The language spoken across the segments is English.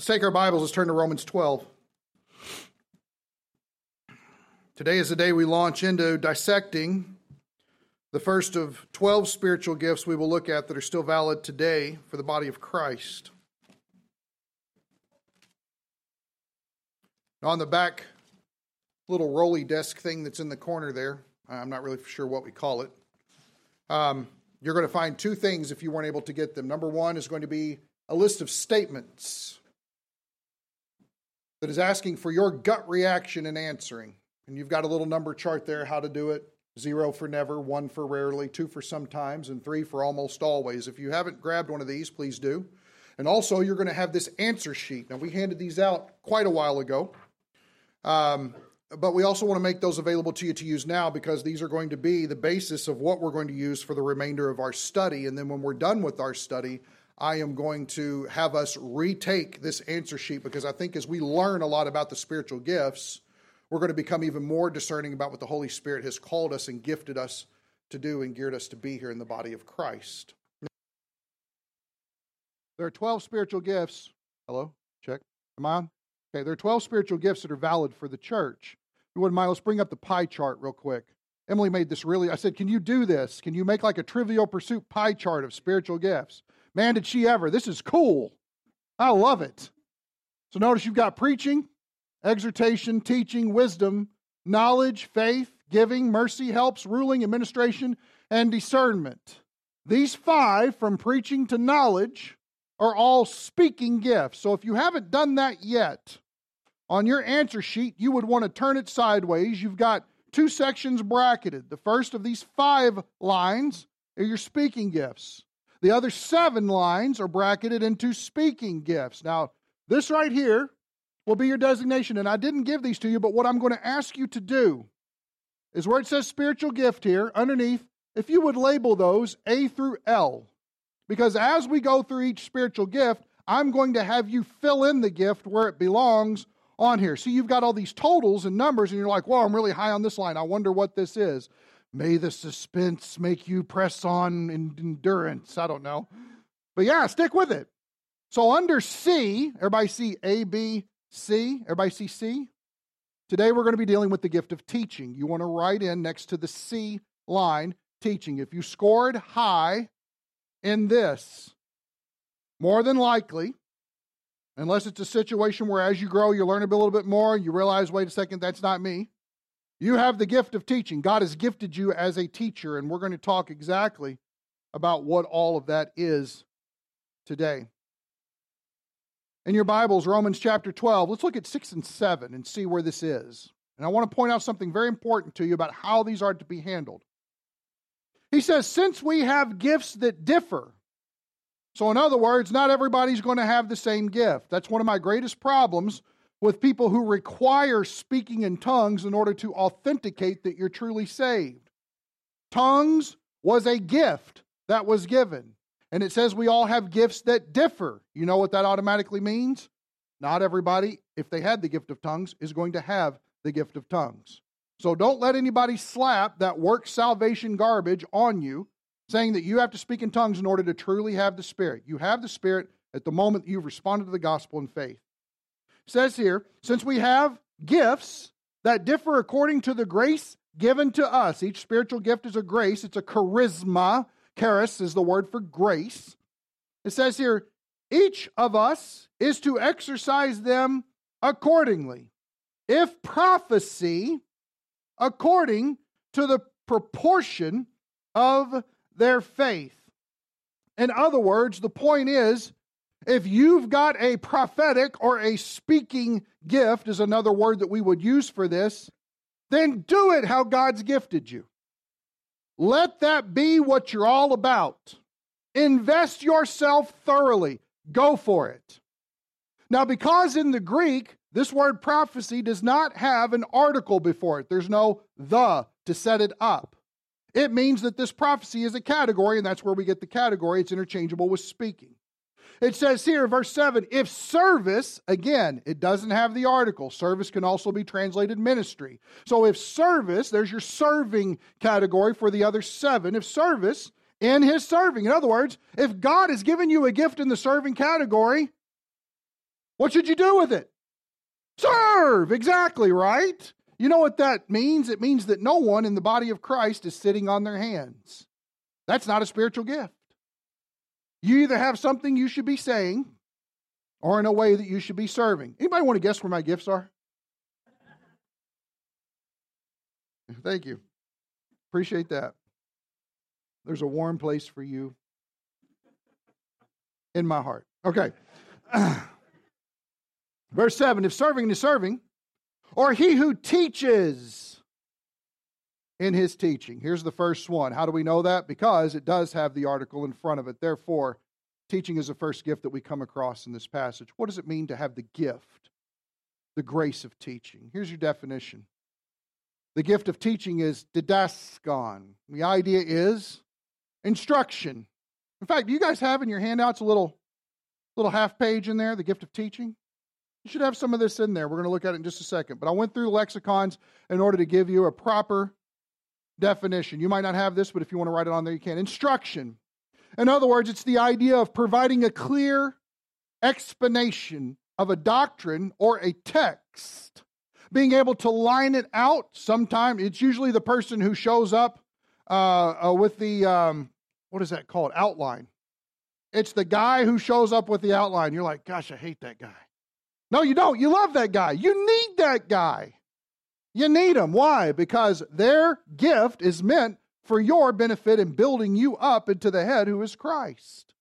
Let's take our Bibles, let's turn to Romans 12. Today is the day we launch into dissecting the first of 12 spiritual gifts we will look at that are still valid today for the body of Christ. On the back little rolly desk thing that's in the corner there, I'm not really sure what we call it. Um, you're going to find two things if you weren't able to get them. Number one is going to be a list of statements that is asking for your gut reaction in answering. And you've got a little number chart there how to do it zero for never, one for rarely, two for sometimes, and three for almost always. If you haven't grabbed one of these, please do. And also, you're going to have this answer sheet. Now, we handed these out quite a while ago, um, but we also want to make those available to you to use now because these are going to be the basis of what we're going to use for the remainder of our study. And then when we're done with our study, I am going to have us retake this answer sheet because I think as we learn a lot about the spiritual gifts, we're going to become even more discerning about what the Holy Spirit has called us and gifted us to do and geared us to be here in the body of Christ. There are 12 spiritual gifts. Hello? Check. Am I on? Okay, there are 12 spiritual gifts that are valid for the church. You wouldn't bring up the pie chart real quick. Emily made this really, I said, Can you do this? Can you make like a trivial pursuit pie chart of spiritual gifts? Man, did she ever. This is cool. I love it. So notice you've got preaching, exhortation, teaching, wisdom, knowledge, faith, giving, mercy, helps, ruling, administration, and discernment. These five, from preaching to knowledge, are all speaking gifts. So if you haven't done that yet, on your answer sheet, you would want to turn it sideways. You've got two sections bracketed. The first of these five lines are your speaking gifts. The other seven lines are bracketed into speaking gifts. Now, this right here will be your designation. And I didn't give these to you, but what I'm going to ask you to do is where it says spiritual gift here, underneath, if you would label those A through L. Because as we go through each spiritual gift, I'm going to have you fill in the gift where it belongs on here. So you've got all these totals and numbers, and you're like, well, I'm really high on this line. I wonder what this is. May the suspense make you press on in endurance. I don't know. But yeah, stick with it. So under C, everybody see A, B, C? Everybody see C? Today we're going to be dealing with the gift of teaching. You want to write in next to the C line, teaching. If you scored high in this, more than likely, unless it's a situation where as you grow, you learn a little bit more, you realize, wait a second, that's not me. You have the gift of teaching. God has gifted you as a teacher, and we're going to talk exactly about what all of that is today. In your Bibles, Romans chapter 12, let's look at 6 and 7 and see where this is. And I want to point out something very important to you about how these are to be handled. He says, Since we have gifts that differ, so in other words, not everybody's going to have the same gift. That's one of my greatest problems with people who require speaking in tongues in order to authenticate that you're truly saved. Tongues was a gift that was given. And it says we all have gifts that differ. You know what that automatically means? Not everybody, if they had the gift of tongues, is going to have the gift of tongues. So don't let anybody slap that work salvation garbage on you, saying that you have to speak in tongues in order to truly have the Spirit. You have the Spirit at the moment you've responded to the gospel in faith says here, since we have gifts that differ according to the grace given to us, each spiritual gift is a grace, it's a charisma. Charis is the word for grace. It says here, each of us is to exercise them accordingly. If prophecy, according to the proportion of their faith. In other words, the point is if you've got a prophetic or a speaking gift, is another word that we would use for this, then do it how God's gifted you. Let that be what you're all about. Invest yourself thoroughly. Go for it. Now, because in the Greek, this word prophecy does not have an article before it, there's no the to set it up. It means that this prophecy is a category, and that's where we get the category. It's interchangeable with speaking. It says here, verse 7 if service, again, it doesn't have the article. Service can also be translated ministry. So if service, there's your serving category for the other seven. If service, in his serving. In other words, if God has given you a gift in the serving category, What should you do with it? Serve, exactly, right? You know what that means? It means that no one in the body of Christ is sitting on their hands. That's not a spiritual gift. You either have something you should be saying or in a way that you should be serving. Anybody want to guess where my gifts are? Thank you. Appreciate that. There's a warm place for you in my heart. Okay. Verse 7 if serving is serving, or he who teaches in his teaching. Here's the first one. How do we know that? Because it does have the article in front of it. Therefore, teaching is the first gift that we come across in this passage. What does it mean to have the gift, the grace of teaching? Here's your definition the gift of teaching is didaskon. The idea is instruction. In fact, do you guys have in your handouts a little little half page in there, the gift of teaching? You should have some of this in there. We're going to look at it in just a second. But I went through lexicons in order to give you a proper definition. You might not have this, but if you want to write it on there, you can. Instruction. In other words, it's the idea of providing a clear explanation of a doctrine or a text, being able to line it out. Sometimes it's usually the person who shows up uh, uh, with the, um, what is that called? Outline. It's the guy who shows up with the outline. You're like, gosh, I hate that guy. No, you don't. You love that guy. You need that guy. You need them. Why? Because their gift is meant for your benefit in building you up into the head who is Christ.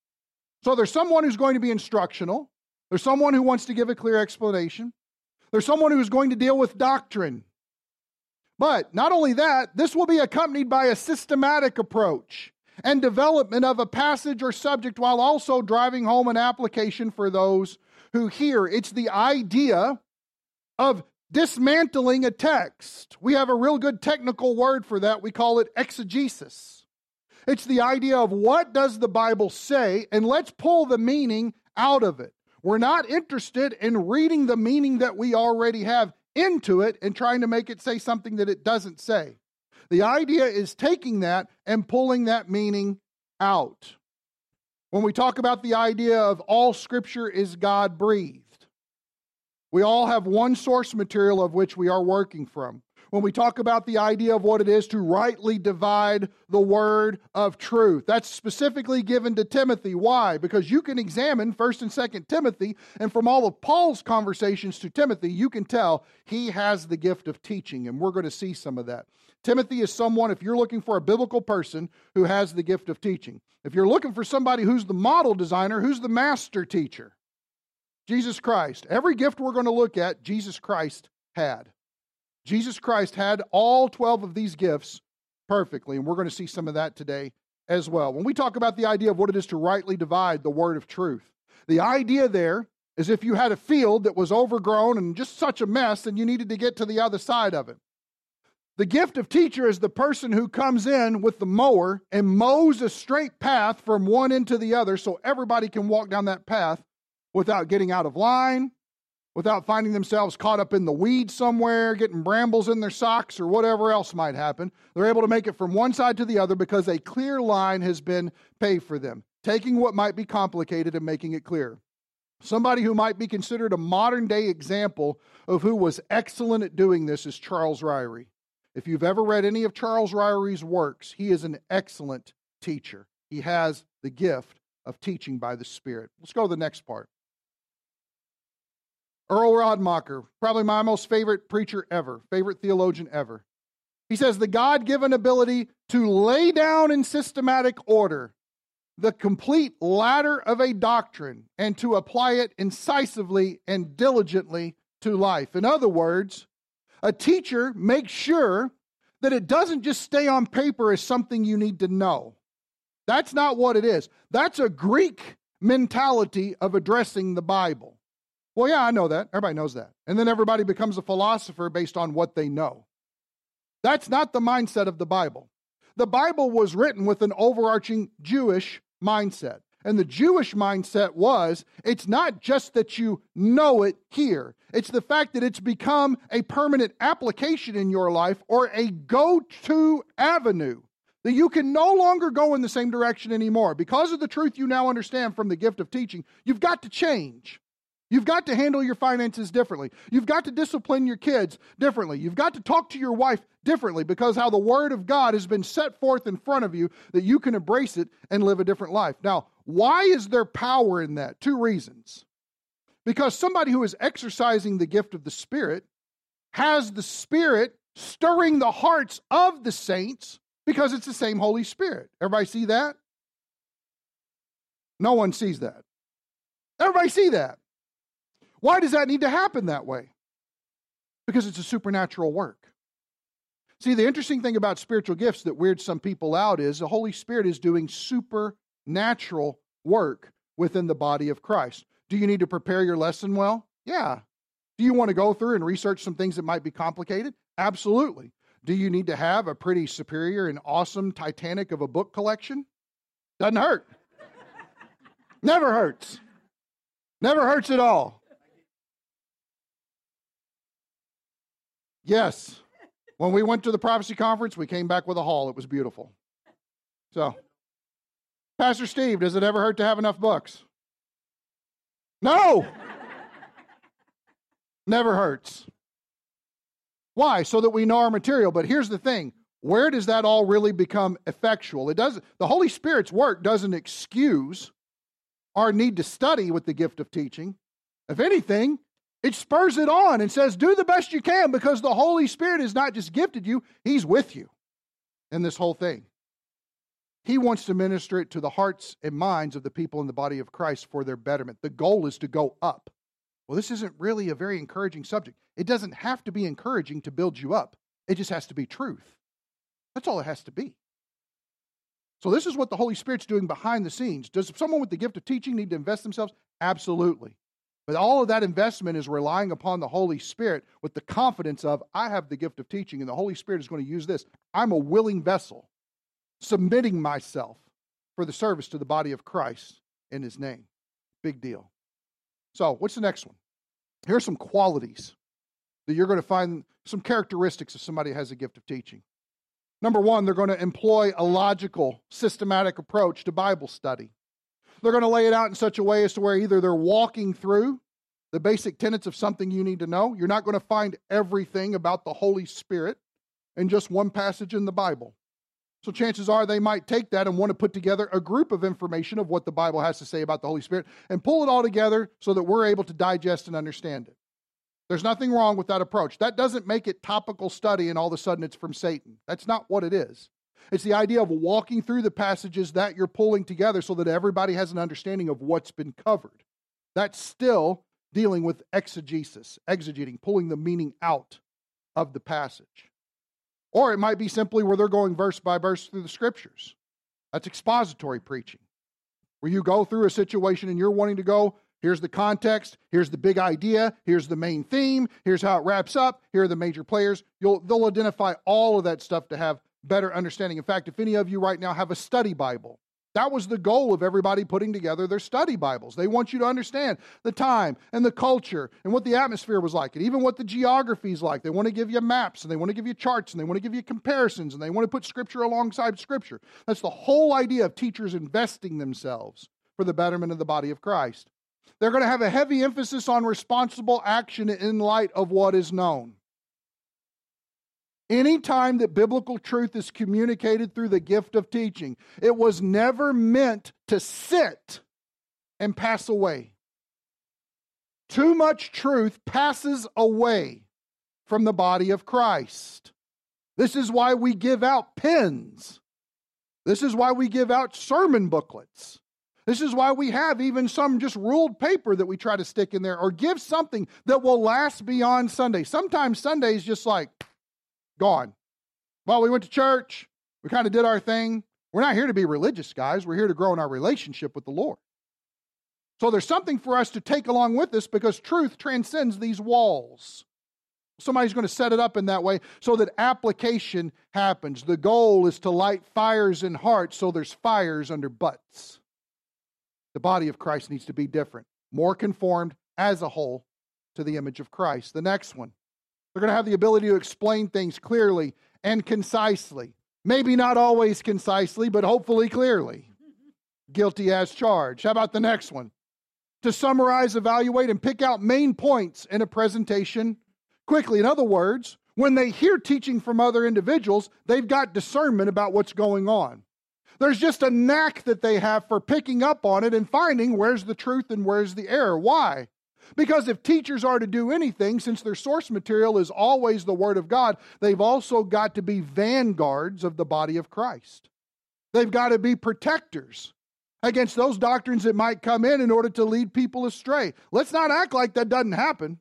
So there's someone who's going to be instructional. There's someone who wants to give a clear explanation. There's someone who's going to deal with doctrine. But not only that, this will be accompanied by a systematic approach and development of a passage or subject while also driving home an application for those who hear. It's the idea of dismantling a text. We have a real good technical word for that. We call it exegesis. It's the idea of what does the Bible say and let's pull the meaning out of it. We're not interested in reading the meaning that we already have into it and trying to make it say something that it doesn't say. The idea is taking that and pulling that meaning out. When we talk about the idea of all scripture is God breathed, we all have one source material of which we are working from. When we talk about the idea of what it is to rightly divide the word of truth, that's specifically given to Timothy. Why? Because you can examine 1st and 2nd Timothy, and from all of Paul's conversations to Timothy, you can tell he has the gift of teaching, and we're going to see some of that. Timothy is someone, if you're looking for a biblical person who has the gift of teaching. If you're looking for somebody who's the model designer, who's the master teacher? Jesus Christ. Every gift we're going to look at, Jesus Christ had. Jesus Christ had all 12 of these gifts perfectly, and we're going to see some of that today as well. When we talk about the idea of what it is to rightly divide the word of truth, the idea there is if you had a field that was overgrown and just such a mess and you needed to get to the other side of it. The gift of teacher is the person who comes in with the mower and mows a straight path from one end to the other so everybody can walk down that path without getting out of line, without finding themselves caught up in the weeds somewhere, getting brambles in their socks, or whatever else might happen. They're able to make it from one side to the other because a clear line has been paved for them, taking what might be complicated and making it clear. Somebody who might be considered a modern day example of who was excellent at doing this is Charles Ryrie. If you've ever read any of Charles Ryrie's works, he is an excellent teacher. He has the gift of teaching by the Spirit. Let's go to the next part. Earl Radmacher, probably my most favorite preacher ever, favorite theologian ever. He says the God given ability to lay down in systematic order the complete ladder of a doctrine and to apply it incisively and diligently to life. In other words, a teacher makes sure that it doesn't just stay on paper as something you need to know. That's not what it is. That's a Greek mentality of addressing the Bible. Well, yeah, I know that. Everybody knows that. And then everybody becomes a philosopher based on what they know. That's not the mindset of the Bible. The Bible was written with an overarching Jewish mindset. And the Jewish mindset was it's not just that you know it here, it's the fact that it's become a permanent application in your life or a go to avenue. That you can no longer go in the same direction anymore. Because of the truth you now understand from the gift of teaching, you've got to change. You've got to handle your finances differently. You've got to discipline your kids differently. You've got to talk to your wife differently because how the Word of God has been set forth in front of you that you can embrace it and live a different life. Now, why is there power in that? Two reasons. Because somebody who is exercising the gift of the Spirit has the Spirit stirring the hearts of the saints because it's the same Holy Spirit. Everybody see that? No one sees that. Everybody see that. Why does that need to happen that way? Because it's a supernatural work. See, the interesting thing about spiritual gifts that weirds some people out is the Holy Spirit is doing supernatural work within the body of Christ. Do you need to prepare your lesson well? Yeah. Do you want to go through and research some things that might be complicated? Absolutely. Do you need to have a pretty superior and awesome Titanic of a book collection? Doesn't hurt. Never hurts. Never hurts at all. Yes. When we went to the prophecy conference, we came back with a haul. It was beautiful. So, Pastor Steve, does it ever hurt to have enough books? No. Never hurts. Why? So that we know our material. But here's the thing where does that all really become effectual? It doesn't, the Holy Spirit's work doesn't excuse our need to study with the gift of teaching. If anything, it spurs it on and says, do the best you can because the Holy Spirit has not just gifted you, He's with you in this whole thing. He wants to minister it to the hearts and minds of the people in the body of Christ for their betterment. The goal is to go up. Well, this isn't really a very encouraging subject. It doesn't have to be encouraging to build you up, it just has to be truth. That's all it has to be. So, this is what the Holy Spirit's doing behind the scenes. Does someone with the gift of teaching need to invest themselves? Absolutely. But all of that investment is relying upon the Holy Spirit with the confidence of, I have the gift of teaching, and the Holy Spirit is going to use this. I'm a willing vessel, submitting myself for the service to the body of Christ in His name. Big deal. So, what's the next one? Here are some qualities that you're going to find, some characteristics of somebody has a gift of teaching. Number one, they're going to employ a logical, systematic approach to Bible study. They're going to lay it out in such a way as to where either they're walking through the basic tenets of something you need to know. You're not going to find everything about the Holy Spirit in just one passage in the Bible. So chances are they might take that and want to put together a group of information of what the Bible has to say about the Holy Spirit and pull it all together so that we're able to digest and understand it. There's nothing wrong with that approach. That doesn't make it topical study and all of a sudden it's from Satan. That's not what it is. It's the idea of walking through the passages that you're pulling together so that everybody has an understanding of what's been covered. That's still dealing with exegesis, exegeting, pulling the meaning out of the passage. Or it might be simply where they're going verse by verse through the scriptures. That's expository preaching, where you go through a situation and you're wanting to go Here's the context. Here's the big idea. Here's the main theme. Here's how it wraps up. Here are the major players. You'll, they'll identify all of that stuff to have better understanding. In fact, if any of you right now have a study Bible, that was the goal of everybody putting together their study Bibles. They want you to understand the time and the culture and what the atmosphere was like, and even what the geography is like. They want to give you maps and they want to give you charts and they want to give you comparisons and they want to put Scripture alongside Scripture. That's the whole idea of teachers investing themselves for the betterment of the body of Christ. They're going to have a heavy emphasis on responsible action in light of what is known. Anytime that biblical truth is communicated through the gift of teaching, it was never meant to sit and pass away. Too much truth passes away from the body of Christ. This is why we give out pens. This is why we give out sermon booklets. This is why we have even some just ruled paper that we try to stick in there or give something that will last beyond Sunday. Sometimes Sunday is just like gone. Well, we went to church, we kind of did our thing. We're not here to be religious, guys. We're here to grow in our relationship with the Lord. So there's something for us to take along with us because truth transcends these walls. Somebody's going to set it up in that way so that application happens. The goal is to light fires in hearts so there's fires under butts. The body of Christ needs to be different, more conformed as a whole to the image of Christ. The next one, they're going to have the ability to explain things clearly and concisely. Maybe not always concisely, but hopefully clearly. Guilty as charged. How about the next one? to summarize, evaluate, and pick out main points in a presentation quickly. In other words, when they hear teaching from other individuals, they've got discernment about what's going on. There's just a knack that they have for picking up on it and finding where's the truth and where's the error. Why? Because if teachers are to do anything, since their source material is always the Word of God, they've also got to be vanguards of the body of Christ. They've got to be protectors against those doctrines that might come in in order to lead people astray. Let's not act like that doesn't happen.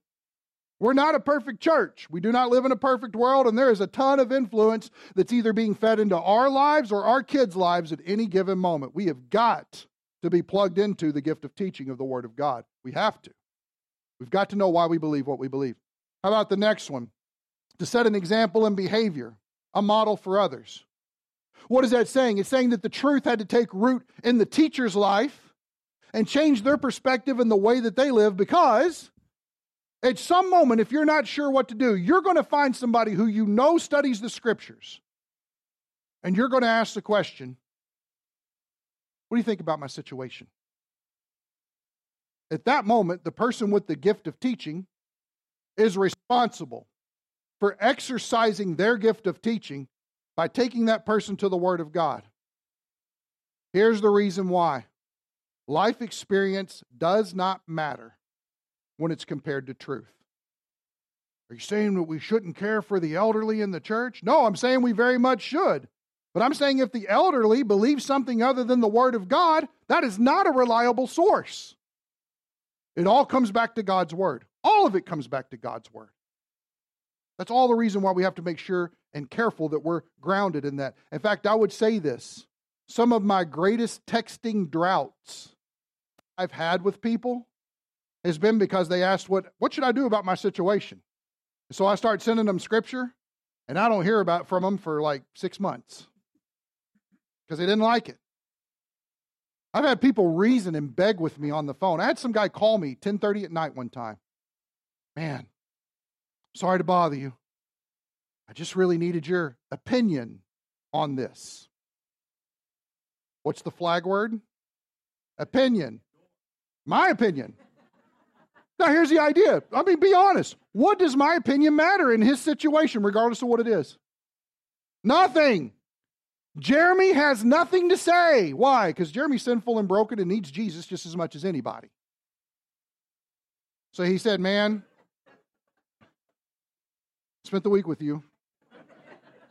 We're not a perfect church. We do not live in a perfect world, and there is a ton of influence that's either being fed into our lives or our kids' lives at any given moment. We have got to be plugged into the gift of teaching of the Word of God. We have to. We've got to know why we believe what we believe. How about the next one? To set an example in behavior, a model for others. What is that saying? It's saying that the truth had to take root in the teacher's life and change their perspective and the way that they live because at some moment, if you're not sure what to do, you're going to find somebody who you know studies the scriptures and you're going to ask the question What do you think about my situation? At that moment, the person with the gift of teaching is responsible for exercising their gift of teaching by taking that person to the Word of God. Here's the reason why life experience does not matter when it's compared to truth. Are you saying that we shouldn't care for the elderly in the church? No, I'm saying we very much should. But I'm saying if the elderly believe something other than the Word of God, that is not a reliable source. It all comes back to God's Word. All of it comes back to God's Word. That's all the reason why we have to make sure and careful that we're grounded in that. In fact, I would say this some of my greatest texting droughts I've had with people has been because they asked, What, what should I do about my situation? So I start sending them scripture, and I don't hear about from them for like six months because they didn't like it. I've had people reason and beg with me on the phone. I had some guy call me 10:30 at night one time. Man, sorry to bother you. I just really needed your opinion on this. What's the flag word? Opinion. My opinion. Now, here's the idea. I mean, be honest. What does my opinion matter in his situation, regardless of what it is? Nothing. Jeremy has nothing to say. Why? Because Jeremy's sinful and broken and needs Jesus just as much as anybody. So he said, Man, spent the week with you.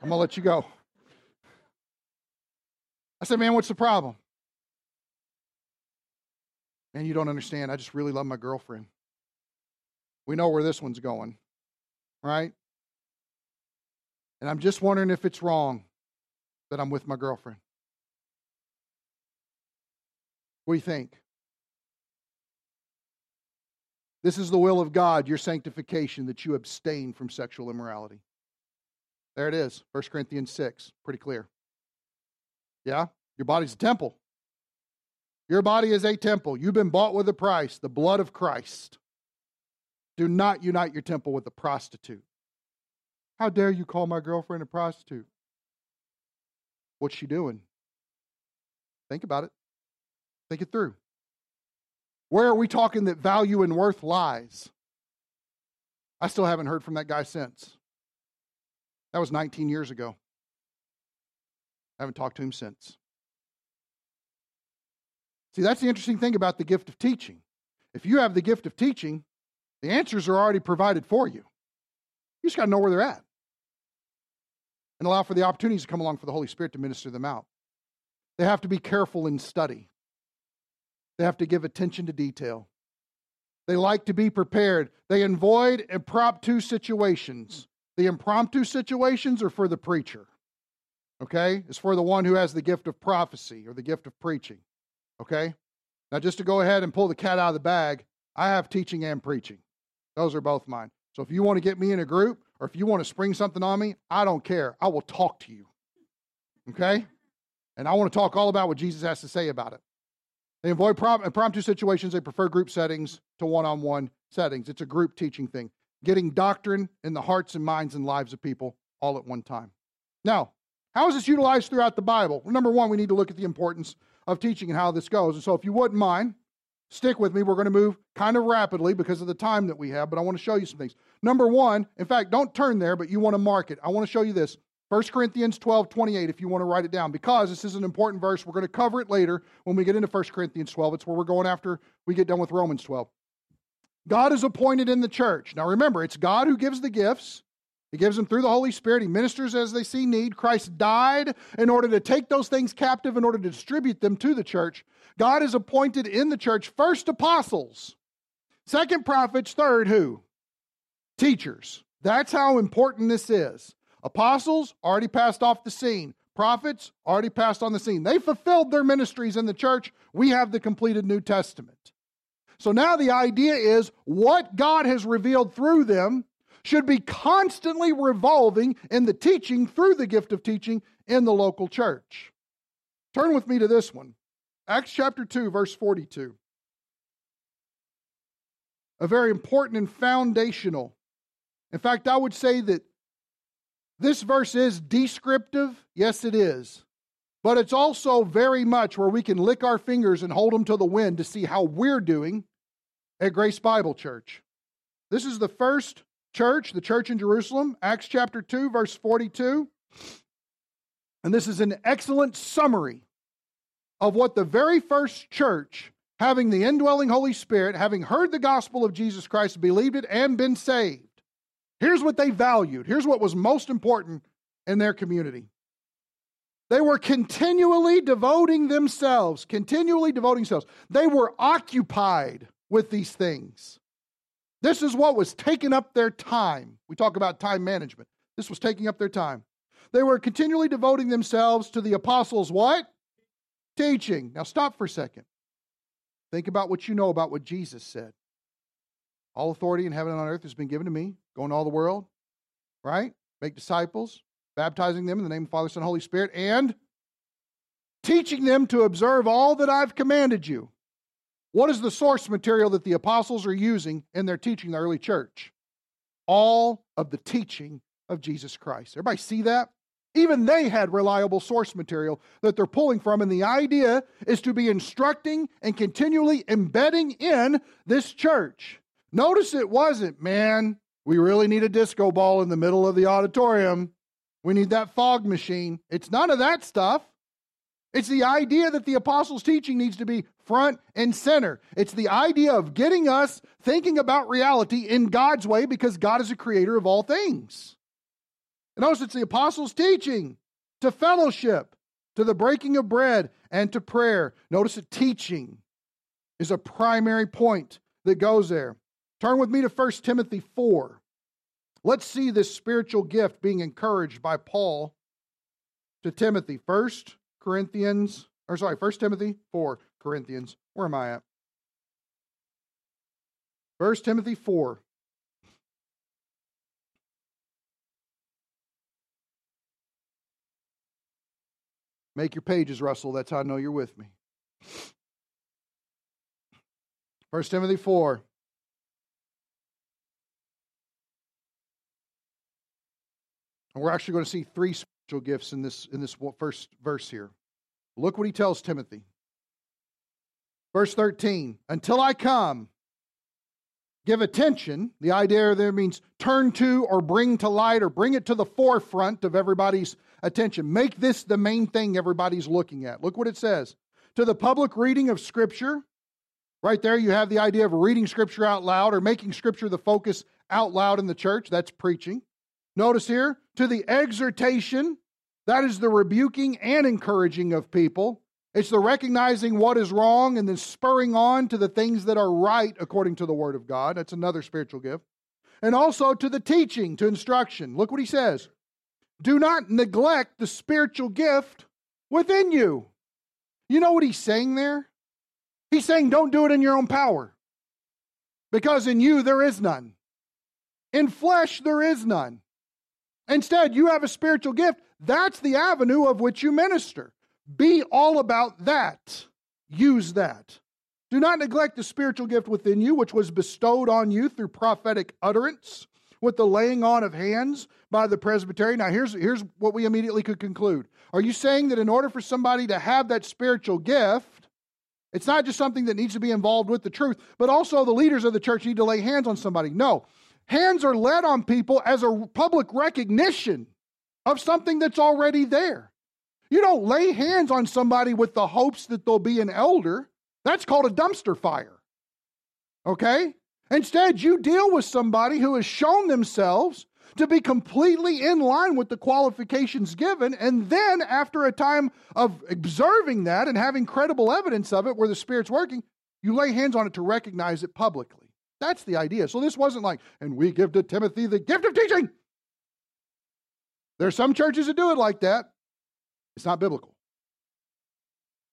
I'm going to let you go. I said, Man, what's the problem? Man, you don't understand. I just really love my girlfriend. We know where this one's going, right? And I'm just wondering if it's wrong that I'm with my girlfriend. What do you think? This is the will of God, your sanctification, that you abstain from sexual immorality. There it is, 1 Corinthians 6. Pretty clear. Yeah? Your body's a temple. Your body is a temple. You've been bought with a price, the blood of Christ. Do not unite your temple with a prostitute. How dare you call my girlfriend a prostitute? What's she doing? Think about it. Think it through. Where are we talking that value and worth lies? I still haven't heard from that guy since. That was 19 years ago. I haven't talked to him since. See, that's the interesting thing about the gift of teaching. If you have the gift of teaching, the answers are already provided for you. You just got to know where they're at and allow for the opportunities to come along for the Holy Spirit to minister them out. They have to be careful in study, they have to give attention to detail. They like to be prepared. They avoid impromptu situations. The impromptu situations are for the preacher. Okay? It's for the one who has the gift of prophecy or the gift of preaching. Okay? Now, just to go ahead and pull the cat out of the bag, I have teaching and preaching. Those are both mine. So if you want to get me in a group or if you want to spring something on me, I don't care. I will talk to you. Okay? And I want to talk all about what Jesus has to say about it. They avoid impromptu situations. They prefer group settings to one on one settings. It's a group teaching thing getting doctrine in the hearts and minds and lives of people all at one time. Now, how is this utilized throughout the Bible? Well, number one, we need to look at the importance of teaching and how this goes. And so, if you wouldn't mind, Stick with me. We're going to move kind of rapidly because of the time that we have, but I want to show you some things. Number one, in fact, don't turn there, but you want to mark it. I want to show you this. 1 Corinthians 12, 28, if you want to write it down, because this is an important verse. We're going to cover it later when we get into 1 Corinthians 12. It's where we're going after we get done with Romans 12. God is appointed in the church. Now remember, it's God who gives the gifts. He gives them through the Holy Spirit. He ministers as they see need. Christ died in order to take those things captive, in order to distribute them to the church. God has appointed in the church first apostles, second prophets, third who? Teachers. That's how important this is. Apostles already passed off the scene. Prophets already passed on the scene. They fulfilled their ministries in the church. We have the completed New Testament. So now the idea is what God has revealed through them should be constantly revolving in the teaching through the gift of teaching in the local church. Turn with me to this one Acts chapter 2, verse 42. A very important and foundational. In fact, I would say that this verse is descriptive. Yes, it is. But it's also very much where we can lick our fingers and hold them to the wind to see how we're doing at Grace Bible Church. This is the first church, the church in Jerusalem, Acts chapter 2, verse 42. And this is an excellent summary of what the very first church, having the indwelling Holy Spirit, having heard the gospel of Jesus Christ, believed it, and been saved, Here's what they valued. Here's what was most important in their community. They were continually devoting themselves, continually devoting themselves. They were occupied with these things. This is what was taking up their time. We talk about time management. This was taking up their time. They were continually devoting themselves to the apostles' what? Teaching. Now stop for a second. Think about what you know about what Jesus said. All authority in heaven and on earth has been given to me. Go into all the world, right? Make disciples, baptizing them in the name of the Father, Son, Holy Spirit, and teaching them to observe all that I've commanded you. What is the source material that the apostles are using in their teaching the early church? All of the teaching of Jesus Christ. Everybody see that? Even they had reliable source material that they're pulling from, and the idea is to be instructing and continually embedding in this church. Notice it wasn't, man, we really need a disco ball in the middle of the auditorium. We need that fog machine. It's none of that stuff. It's the idea that the apostles' teaching needs to be front and center. It's the idea of getting us thinking about reality in God's way because God is a creator of all things. Notice it's the apostles' teaching to fellowship, to the breaking of bread, and to prayer. Notice that teaching is a primary point that goes there. Turn with me to 1 Timothy 4. Let's see this spiritual gift being encouraged by Paul to Timothy. 1 Corinthians, or sorry, 1 Timothy 4 Corinthians. Where am I at? 1 Timothy 4. Make your pages, Russell. That's how I know you're with me. 1 Timothy 4. And we're actually going to see three spiritual gifts in this, in this first verse here. Look what he tells Timothy. Verse 13 Until I come, give attention. The idea there means turn to or bring to light or bring it to the forefront of everybody's attention. Make this the main thing everybody's looking at. Look what it says. To the public reading of Scripture. Right there, you have the idea of reading Scripture out loud or making Scripture the focus out loud in the church. That's preaching. Notice here, to the exhortation, that is the rebuking and encouraging of people. It's the recognizing what is wrong and then spurring on to the things that are right according to the Word of God. That's another spiritual gift. And also to the teaching, to instruction. Look what he says. Do not neglect the spiritual gift within you. You know what he's saying there? He's saying don't do it in your own power because in you there is none. In flesh there is none. Instead, you have a spiritual gift. That's the avenue of which you minister. Be all about that. Use that. Do not neglect the spiritual gift within you, which was bestowed on you through prophetic utterance with the laying on of hands by the presbytery. Now, here's, here's what we immediately could conclude. Are you saying that in order for somebody to have that spiritual gift, It's not just something that needs to be involved with the truth, but also the leaders of the church need to lay hands on somebody. No, hands are led on people as a public recognition of something that's already there. You don't lay hands on somebody with the hopes that they'll be an elder. That's called a dumpster fire. Okay? Instead, you deal with somebody who has shown themselves to be completely in line with the qualifications given. And then, after a time of observing that and having credible evidence of it where the Spirit's working, you lay hands on it to recognize it publicly. That's the idea. So this wasn't like, and we give to Timothy the gift of teaching. There are some churches that do it like that. It's not biblical.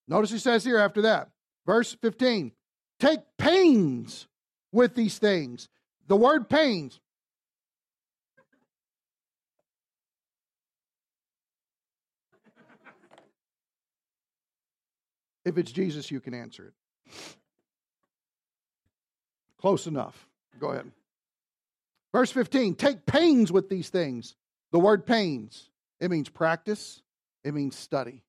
Notice he says here after that, verse 15 take pains with these things. The word pains, If it's Jesus, you can answer it. Close enough. Go ahead. Verse 15 Take pains with these things. The word pains, it means practice, it means study,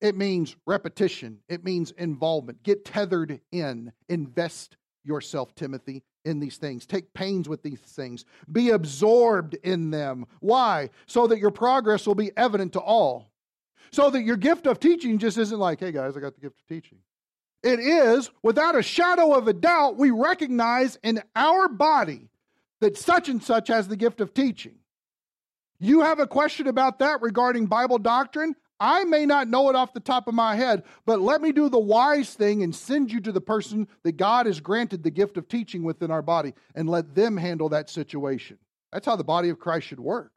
it means repetition, it means involvement. Get tethered in, invest yourself, Timothy, in these things. Take pains with these things. Be absorbed in them. Why? So that your progress will be evident to all. So that your gift of teaching just isn't like, hey guys, I got the gift of teaching. It is, without a shadow of a doubt, we recognize in our body that such and such has the gift of teaching. You have a question about that regarding Bible doctrine? I may not know it off the top of my head, but let me do the wise thing and send you to the person that God has granted the gift of teaching within our body and let them handle that situation. That's how the body of Christ should work.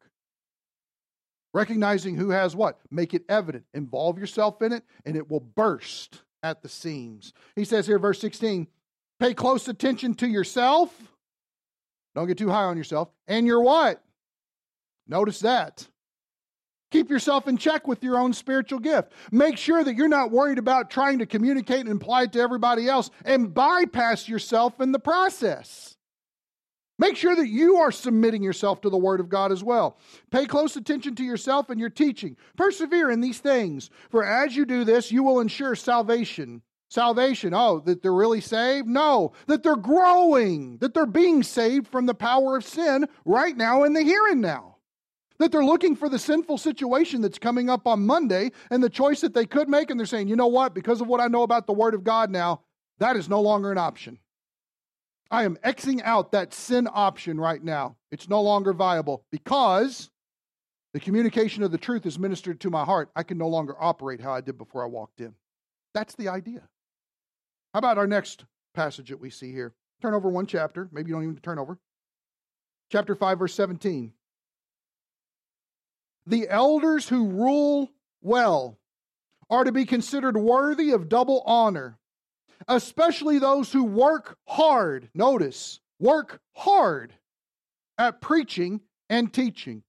Recognizing who has what? Make it evident. Involve yourself in it, and it will burst at the seams. He says here, verse 16, pay close attention to yourself. Don't get too high on yourself. And your what? Notice that. Keep yourself in check with your own spiritual gift. Make sure that you're not worried about trying to communicate and apply it to everybody else and bypass yourself in the process. Make sure that you are submitting yourself to the Word of God as well. Pay close attention to yourself and your teaching. Persevere in these things, for as you do this, you will ensure salvation. Salvation, oh, that they're really saved? No, that they're growing, that they're being saved from the power of sin right now in the here and now. That they're looking for the sinful situation that's coming up on Monday and the choice that they could make, and they're saying, you know what, because of what I know about the Word of God now, that is no longer an option. I am Xing out that sin option right now. It's no longer viable because the communication of the truth is ministered to my heart. I can no longer operate how I did before I walked in. That's the idea. How about our next passage that we see here? Turn over one chapter. Maybe you don't even turn over. Chapter 5, verse 17. The elders who rule well are to be considered worthy of double honor especially those who work hard. Notice, work hard at preaching and teaching.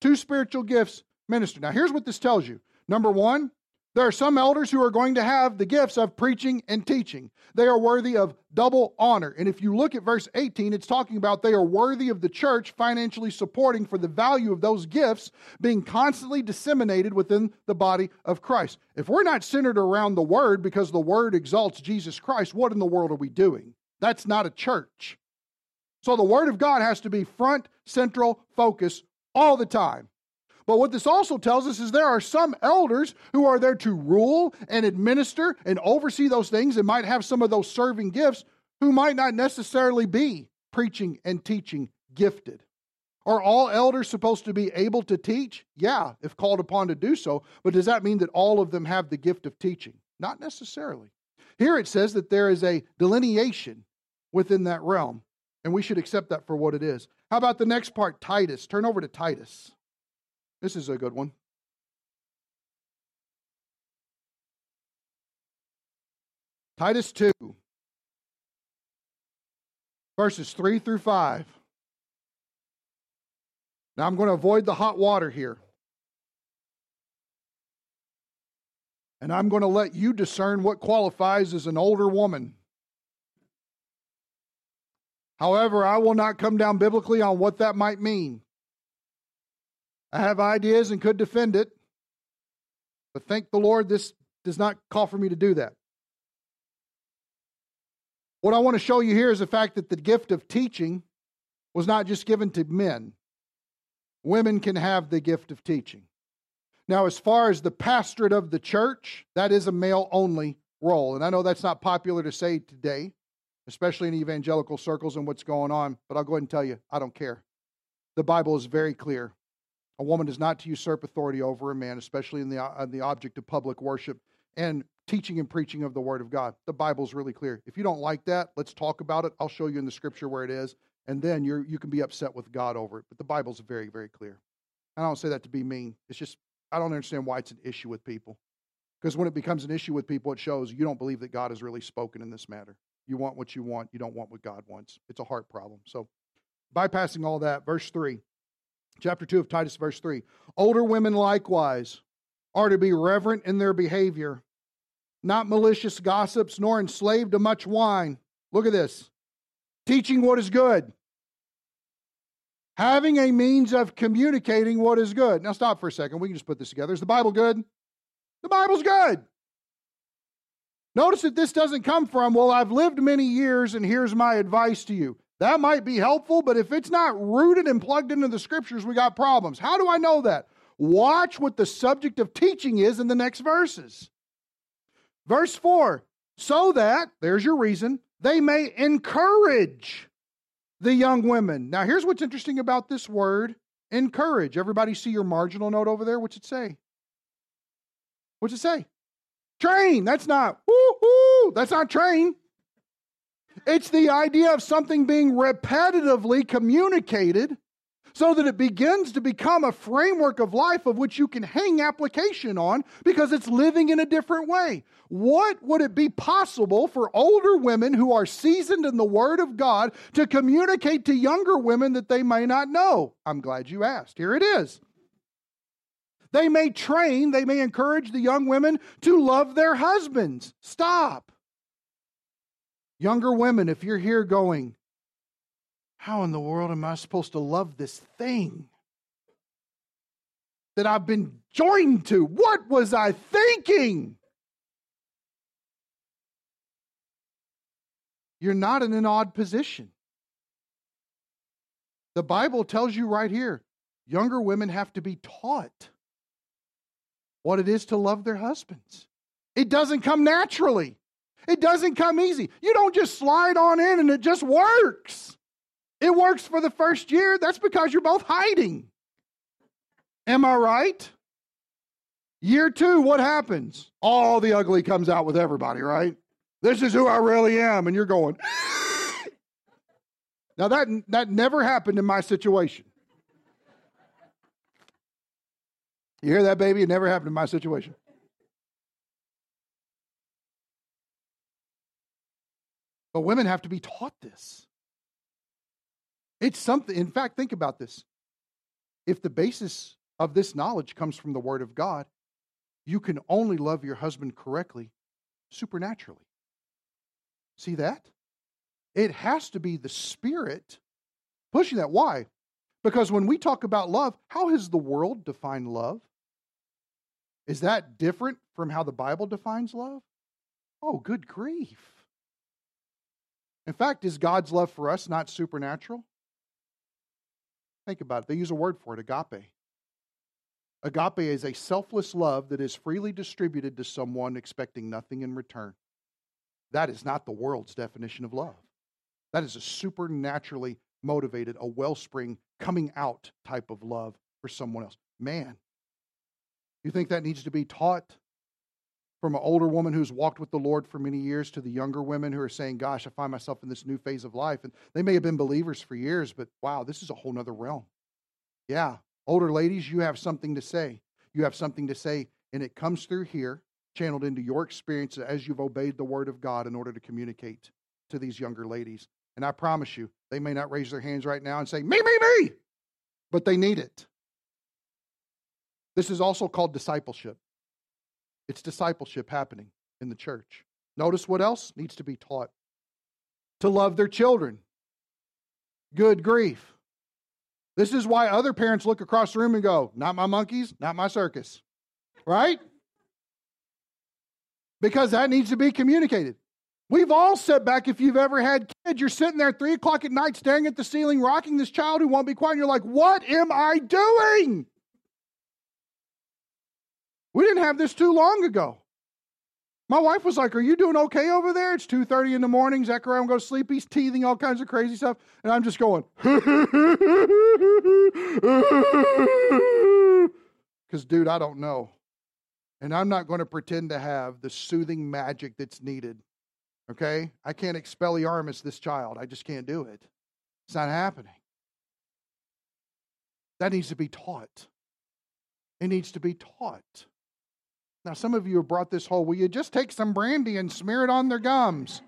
Two spiritual gifts minister. Now, here's what this tells you. Number one, there are some elders who are going to have the gifts of preaching and teaching. They are worthy of double honor. And if you look at verse 18, it's talking about they are worthy of the church financially supporting for the value of those gifts being constantly disseminated within the body of Christ. If we're not centered around the word because the word exalts Jesus Christ, what in the world are we doing? That's not a church. So the word of God has to be front, central, focus all the time. But what this also tells us is there are some elders who are there to rule and administer and oversee those things and might have some of those serving gifts who might not necessarily be preaching and teaching gifted. Are all elders supposed to be able to teach? Yeah, if called upon to do so. But does that mean that all of them have the gift of teaching? Not necessarily. Here it says that there is a delineation within that realm, and we should accept that for what it is. How about the next part, Titus? Turn over to Titus. This is a good one. Titus 2, verses 3 through 5. Now I'm going to avoid the hot water here. And I'm going to let you discern what qualifies as an older woman. However, I will not come down biblically on what that might mean. I have ideas and could defend it, but thank the Lord, this does not call for me to do that. What I want to show you here is the fact that the gift of teaching was not just given to men. Women can have the gift of teaching. Now, as far as the pastorate of the church, that is a male only role. And I know that's not popular to say today, especially in evangelical circles and what's going on, but I'll go ahead and tell you, I don't care. The Bible is very clear. A woman is not to usurp authority over a man, especially in the, uh, the object of public worship and teaching and preaching of the Word of God. The Bible is really clear. If you don't like that, let's talk about it. I'll show you in the scripture where it is, and then you you can be upset with God over it. But the Bible's very, very clear. I don't say that to be mean. It's just, I don't understand why it's an issue with people. Because when it becomes an issue with people, it shows you don't believe that God has really spoken in this matter. You want what you want, you don't want what God wants. It's a heart problem. So, bypassing all that, verse 3, chapter 2 of Titus, verse 3. Older women likewise are to be reverent in their behavior, not malicious gossips, nor enslaved to much wine. Look at this teaching what is good, having a means of communicating what is good. Now, stop for a second. We can just put this together. Is the Bible good? The Bible's good. Notice that this doesn't come from, well, I've lived many years and here's my advice to you. That might be helpful, but if it's not rooted and plugged into the scriptures, we got problems. How do I know that? Watch what the subject of teaching is in the next verses. Verse 4 so that, there's your reason, they may encourage the young women. Now, here's what's interesting about this word encourage. Everybody see your marginal note over there? What's it say? What's it say? Train. That's not woo woo. That's not train. It's the idea of something being repetitively communicated so that it begins to become a framework of life of which you can hang application on because it's living in a different way. What would it be possible for older women who are seasoned in the Word of God to communicate to younger women that they may not know? I'm glad you asked. Here it is. They may train, they may encourage the young women to love their husbands. Stop. Younger women, if you're here going, how in the world am I supposed to love this thing that I've been joined to? What was I thinking? You're not in an odd position. The Bible tells you right here younger women have to be taught what it is to love their husbands. It doesn't come naturally, it doesn't come easy. You don't just slide on in and it just works. It works for the first year. That's because you're both hiding. Am I right? Year two, what happens? All the ugly comes out with everybody, right? This is who I really am. And you're going, now that, that never happened in my situation. You hear that, baby? It never happened in my situation. But women have to be taught this. It's something, in fact, think about this. If the basis of this knowledge comes from the Word of God, you can only love your husband correctly supernaturally. See that? It has to be the Spirit pushing that. Why? Because when we talk about love, how has the world defined love? Is that different from how the Bible defines love? Oh, good grief. In fact, is God's love for us not supernatural? Think about it. They use a word for it agape. Agape is a selfless love that is freely distributed to someone expecting nothing in return. That is not the world's definition of love. That is a supernaturally motivated, a wellspring coming out type of love for someone else. Man, you think that needs to be taught? From an older woman who's walked with the Lord for many years to the younger women who are saying, Gosh, I find myself in this new phase of life. And they may have been believers for years, but wow, this is a whole nother realm. Yeah, older ladies, you have something to say. You have something to say, and it comes through here, channeled into your experience as you've obeyed the word of God in order to communicate to these younger ladies. And I promise you, they may not raise their hands right now and say, Me, me, me, but they need it. This is also called discipleship. It's discipleship happening in the church. Notice what else needs to be taught to love their children. Good grief. This is why other parents look across the room and go, Not my monkeys, not my circus. Right? Because that needs to be communicated. We've all sat back if you've ever had kids. You're sitting there at three o'clock at night staring at the ceiling, rocking this child who won't be quiet. And you're like, what am I doing? We didn't have this too long ago. My wife was like, Are you doing okay over there? It's 2.30 in the morning. Zechariah will go to sleep. He's teething, all kinds of crazy stuff. And I'm just going, Because, dude, I don't know. And I'm not going to pretend to have the soothing magic that's needed. Okay? I can't expelliarmus this child. I just can't do it. It's not happening. That needs to be taught. It needs to be taught. Now, some of you have brought this whole, will you just take some brandy and smear it on their gums?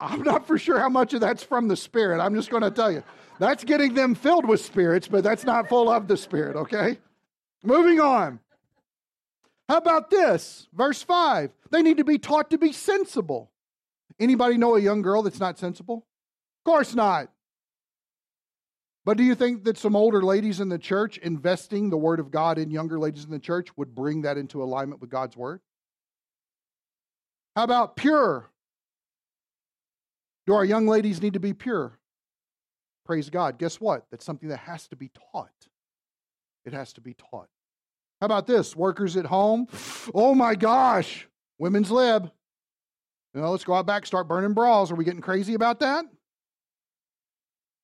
I'm not for sure how much of that's from the Spirit. I'm just going to tell you. That's getting them filled with spirits, but that's not full of the Spirit, okay? Moving on. How about this? Verse 5. They need to be taught to be sensible. Anybody know a young girl that's not sensible? Of course not. But do you think that some older ladies in the church investing the word of God in younger ladies in the church would bring that into alignment with God's word? How about pure? Do our young ladies need to be pure? Praise God. Guess what? That's something that has to be taught. It has to be taught. How about this? Workers at home? Oh my gosh. Women's lib. You know, let's go out back, start burning bras. Are we getting crazy about that?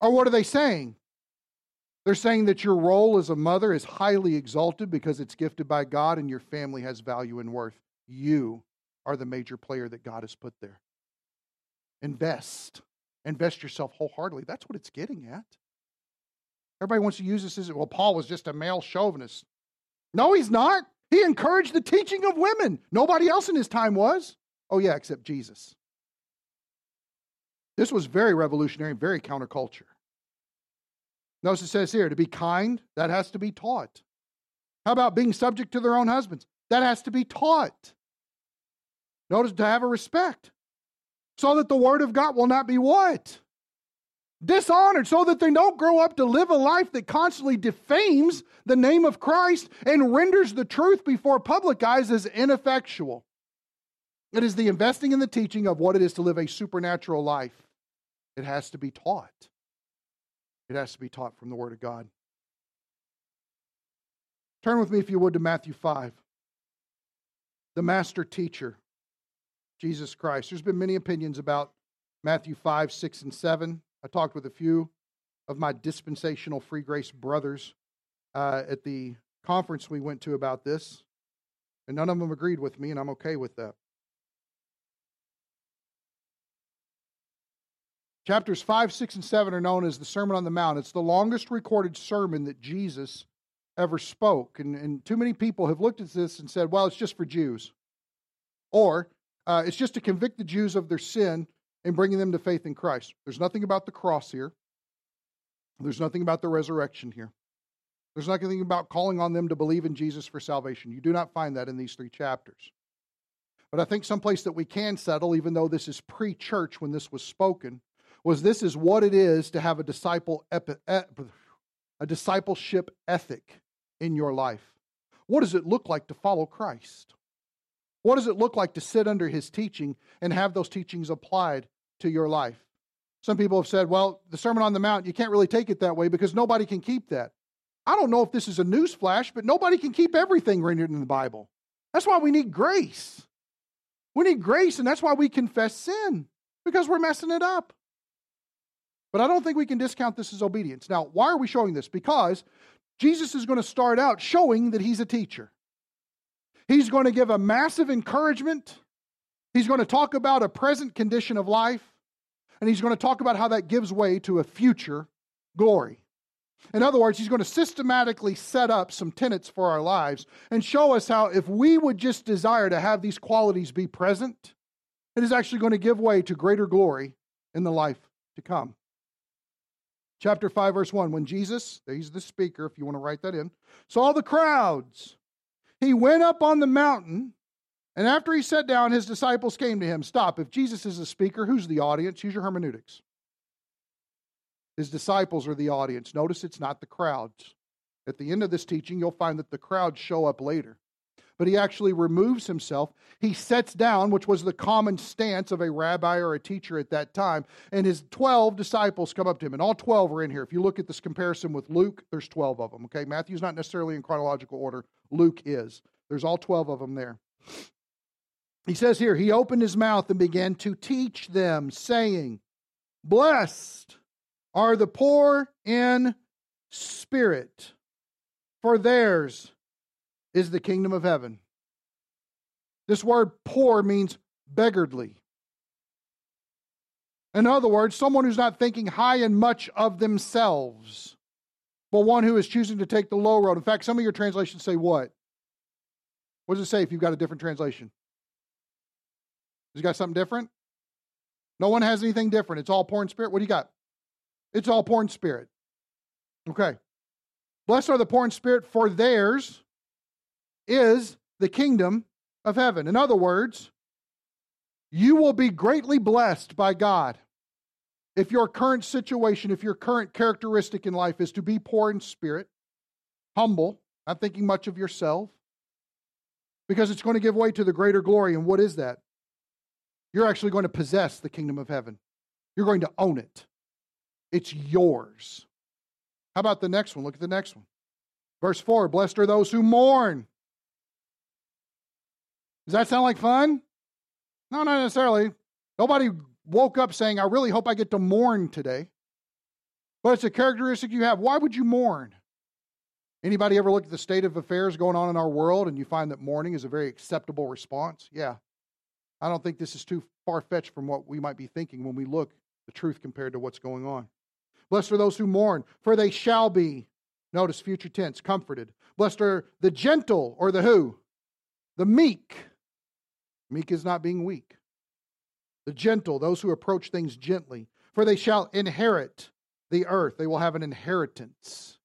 Or what are they saying? They're saying that your role as a mother is highly exalted because it's gifted by God and your family has value and worth. You are the major player that God has put there. Invest. Invest yourself wholeheartedly. That's what it's getting at. Everybody wants to use this as, well, Paul was just a male chauvinist. No, he's not. He encouraged the teaching of women. Nobody else in his time was. Oh, yeah, except Jesus. This was very revolutionary, very counterculture. Notice it says here to be kind, that has to be taught. How about being subject to their own husbands? That has to be taught. Notice to have a respect so that the word of God will not be what? Dishonored, so that they don't grow up to live a life that constantly defames the name of Christ and renders the truth before public eyes as ineffectual. It is the investing in the teaching of what it is to live a supernatural life. It has to be taught. It has to be taught from the Word of God. Turn with me, if you would, to Matthew 5. The master teacher, Jesus Christ. There's been many opinions about Matthew 5, 6, and 7. I talked with a few of my dispensational free grace brothers uh, at the conference we went to about this, and none of them agreed with me, and I'm okay with that. Chapters 5, 6, and 7 are known as the Sermon on the Mount. It's the longest recorded sermon that Jesus ever spoke. And, and too many people have looked at this and said, well, it's just for Jews. Or uh, it's just to convict the Jews of their sin and bringing them to faith in Christ. There's nothing about the cross here, there's nothing about the resurrection here. There's nothing about calling on them to believe in Jesus for salvation. You do not find that in these three chapters. But I think someplace that we can settle, even though this is pre church when this was spoken, was this is what it is to have a disciple a discipleship ethic in your life. What does it look like to follow Christ? What does it look like to sit under his teaching and have those teachings applied to your life? Some people have said, well, the Sermon on the Mount, you can't really take it that way because nobody can keep that. I don't know if this is a news flash, but nobody can keep everything rendered in the Bible. That's why we need grace. We need grace, and that's why we confess sin because we're messing it up. But I don't think we can discount this as obedience. Now, why are we showing this? Because Jesus is going to start out showing that he's a teacher. He's going to give a massive encouragement. He's going to talk about a present condition of life, and he's going to talk about how that gives way to a future glory. In other words, he's going to systematically set up some tenets for our lives and show us how, if we would just desire to have these qualities be present, it is actually going to give way to greater glory in the life to come. Chapter 5, verse 1. When Jesus, he's the speaker, if you want to write that in, saw the crowds, he went up on the mountain, and after he sat down, his disciples came to him. Stop. If Jesus is the speaker, who's the audience? Use your hermeneutics. His disciples are the audience. Notice it's not the crowds. At the end of this teaching, you'll find that the crowds show up later. But he actually removes himself. He sets down, which was the common stance of a rabbi or a teacher at that time, and his 12 disciples come up to him, and all 12 are in here. If you look at this comparison with Luke, there's 12 of them, okay? Matthew's not necessarily in chronological order, Luke is. There's all 12 of them there. He says here, he opened his mouth and began to teach them, saying, Blessed are the poor in spirit, for theirs is the kingdom of heaven. This word poor means beggarly. In other words, someone who's not thinking high and much of themselves, but one who is choosing to take the low road. In fact, some of your translations say what? What does it say if you've got a different translation? Has you got something different? No one has anything different. It's all poor in spirit. What do you got? It's all poor in spirit. Okay. Blessed are the poor in spirit, for theirs is the kingdom of heaven. In other words, you will be greatly blessed by God if your current situation, if your current characteristic in life is to be poor in spirit, humble, not thinking much of yourself, because it's going to give way to the greater glory. And what is that? You're actually going to possess the kingdom of heaven, you're going to own it. It's yours. How about the next one? Look at the next one. Verse 4 Blessed are those who mourn. Does that sound like fun? No, not necessarily. Nobody woke up saying, I really hope I get to mourn today. But it's a characteristic you have. Why would you mourn? Anybody ever look at the state of affairs going on in our world and you find that mourning is a very acceptable response? Yeah. I don't think this is too far fetched from what we might be thinking when we look the truth compared to what's going on. Blessed are those who mourn, for they shall be, notice future tense, comforted. Blessed are the gentle, or the who? The meek. Meek is not being weak. The gentle, those who approach things gently, for they shall inherit the earth. They will have an inheritance.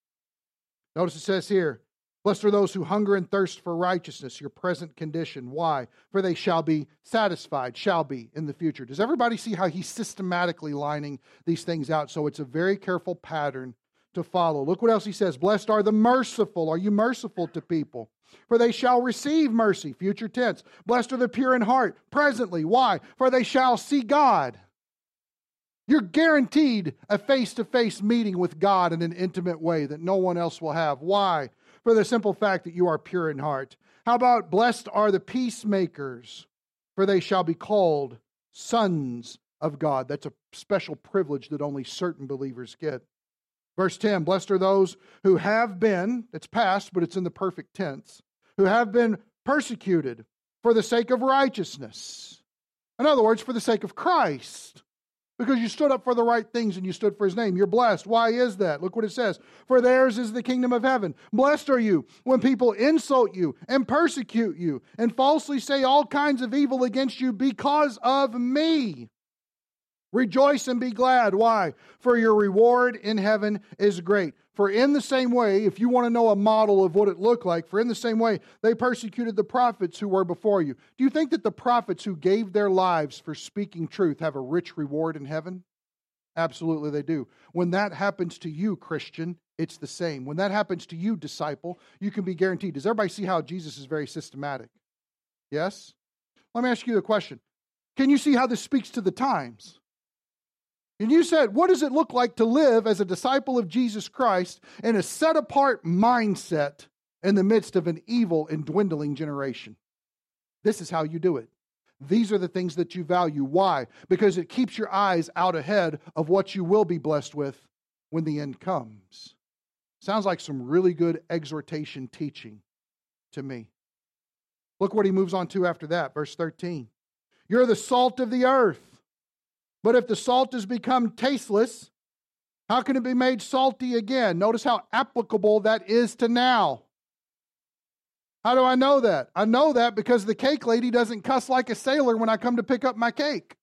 Notice it says here, Blessed are those who hunger and thirst for righteousness, your present condition. Why? For they shall be satisfied, shall be in the future. Does everybody see how he's systematically lining these things out? So it's a very careful pattern to follow. Look what else he says. Blessed are the merciful. Are you merciful to people? For they shall receive mercy, future tense. Blessed are the pure in heart, presently. Why? For they shall see God. You're guaranteed a face to face meeting with God in an intimate way that no one else will have. Why? for the simple fact that you are pure in heart. How about blessed are the peacemakers, for they shall be called sons of God. That's a special privilege that only certain believers get. Verse 10 Blessed are those who have been, it's past, but it's in the perfect tense, who have been persecuted for the sake of righteousness. In other words, for the sake of Christ because you stood up for the right things and you stood for his name. You're blessed. Why is that? Look what it says. For theirs is the kingdom of heaven. Blessed are you when people insult you and persecute you and falsely say all kinds of evil against you because of me. Rejoice and be glad. Why? For your reward in heaven is great. For in the same way, if you want to know a model of what it looked like, for in the same way, they persecuted the prophets who were before you. Do you think that the prophets who gave their lives for speaking truth have a rich reward in heaven? Absolutely, they do. When that happens to you, Christian, it's the same. When that happens to you, disciple, you can be guaranteed. Does everybody see how Jesus is very systematic? Yes? Let me ask you a question. Can you see how this speaks to the times? And you said, what does it look like to live as a disciple of Jesus Christ in a set apart mindset in the midst of an evil and dwindling generation? This is how you do it. These are the things that you value. Why? Because it keeps your eyes out ahead of what you will be blessed with when the end comes. Sounds like some really good exhortation teaching to me. Look what he moves on to after that, verse 13. You're the salt of the earth. But if the salt has become tasteless, how can it be made salty again? Notice how applicable that is to now. How do I know that? I know that because the cake lady doesn't cuss like a sailor when I come to pick up my cake.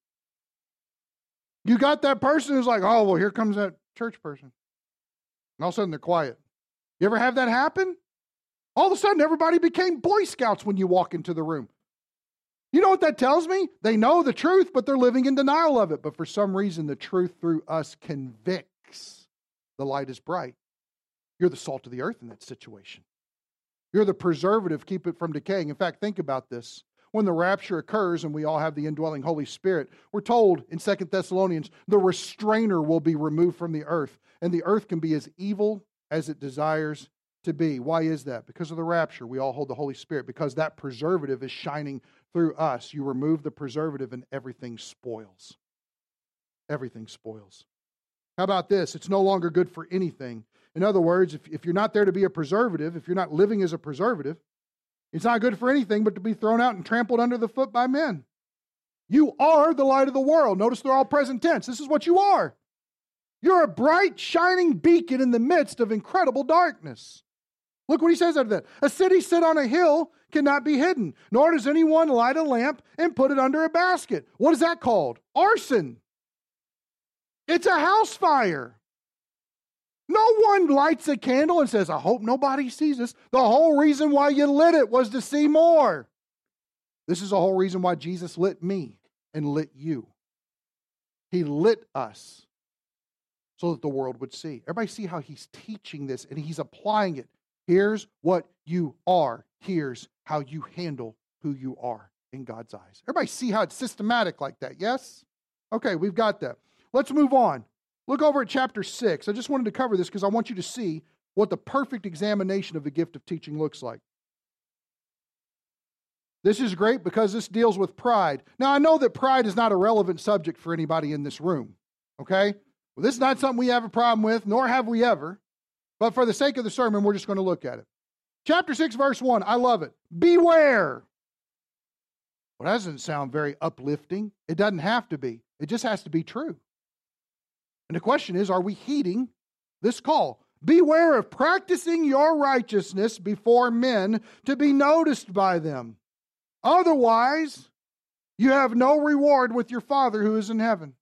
You got that person who's like, oh, well, here comes that church person. And all of a sudden they're quiet. You ever have that happen? All of a sudden everybody became Boy Scouts when you walk into the room. You know what that tells me? They know the truth, but they're living in denial of it. But for some reason, the truth through us convicts. The light is bright. You're the salt of the earth in that situation. You're the preservative, keep it from decaying. In fact, think about this. When the rapture occurs and we all have the indwelling Holy Spirit, we're told in Second Thessalonians, the restrainer will be removed from the earth, and the earth can be as evil as it desires to be. Why is that? Because of the rapture. We all hold the Holy Spirit, because that preservative is shining through us. You remove the preservative, and everything spoils. Everything spoils. How about this? It's no longer good for anything. In other words, if, if you're not there to be a preservative, if you're not living as a preservative, it's not good for anything but to be thrown out and trampled under the foot by men. You are the light of the world. Notice they're all present tense. This is what you are. You're a bright, shining beacon in the midst of incredible darkness. Look what he says after that. A city set on a hill cannot be hidden, nor does anyone light a lamp and put it under a basket. What is that called? Arson. It's a house fire. No one lights a candle and says, I hope nobody sees this. The whole reason why you lit it was to see more. This is the whole reason why Jesus lit me and lit you. He lit us so that the world would see. Everybody see how he's teaching this and he's applying it. Here's what you are. Here's how you handle who you are in God's eyes. Everybody see how it's systematic like that, yes? Okay, we've got that. Let's move on. Look over at chapter 6. I just wanted to cover this because I want you to see what the perfect examination of the gift of teaching looks like. This is great because this deals with pride. Now, I know that pride is not a relevant subject for anybody in this room, okay? Well, this is not something we have a problem with, nor have we ever. But for the sake of the sermon, we're just going to look at it. Chapter 6, verse 1, I love it. Beware. Well, that doesn't sound very uplifting. It doesn't have to be, it just has to be true. And the question is are we heeding this call? Beware of practicing your righteousness before men to be noticed by them. Otherwise, you have no reward with your Father who is in heaven.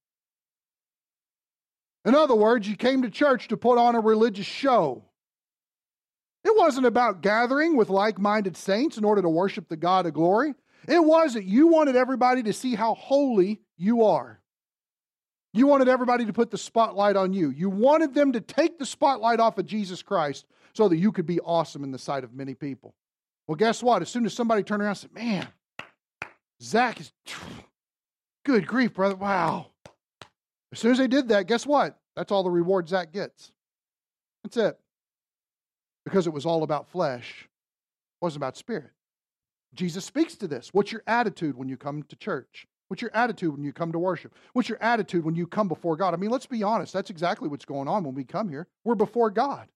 In other words, you came to church to put on a religious show. It wasn't about gathering with like minded saints in order to worship the God of glory. It was that you wanted everybody to see how holy you are. You wanted everybody to put the spotlight on you. You wanted them to take the spotlight off of Jesus Christ so that you could be awesome in the sight of many people. Well, guess what? As soon as somebody turned around and said, Man, Zach is good grief, brother. Wow. As soon as they did that, guess what? That's all the reward Zach gets. That's it. Because it was all about flesh, it wasn't about spirit. Jesus speaks to this. What's your attitude when you come to church? What's your attitude when you come to worship? What's your attitude when you come before God? I mean, let's be honest. That's exactly what's going on when we come here. We're before God.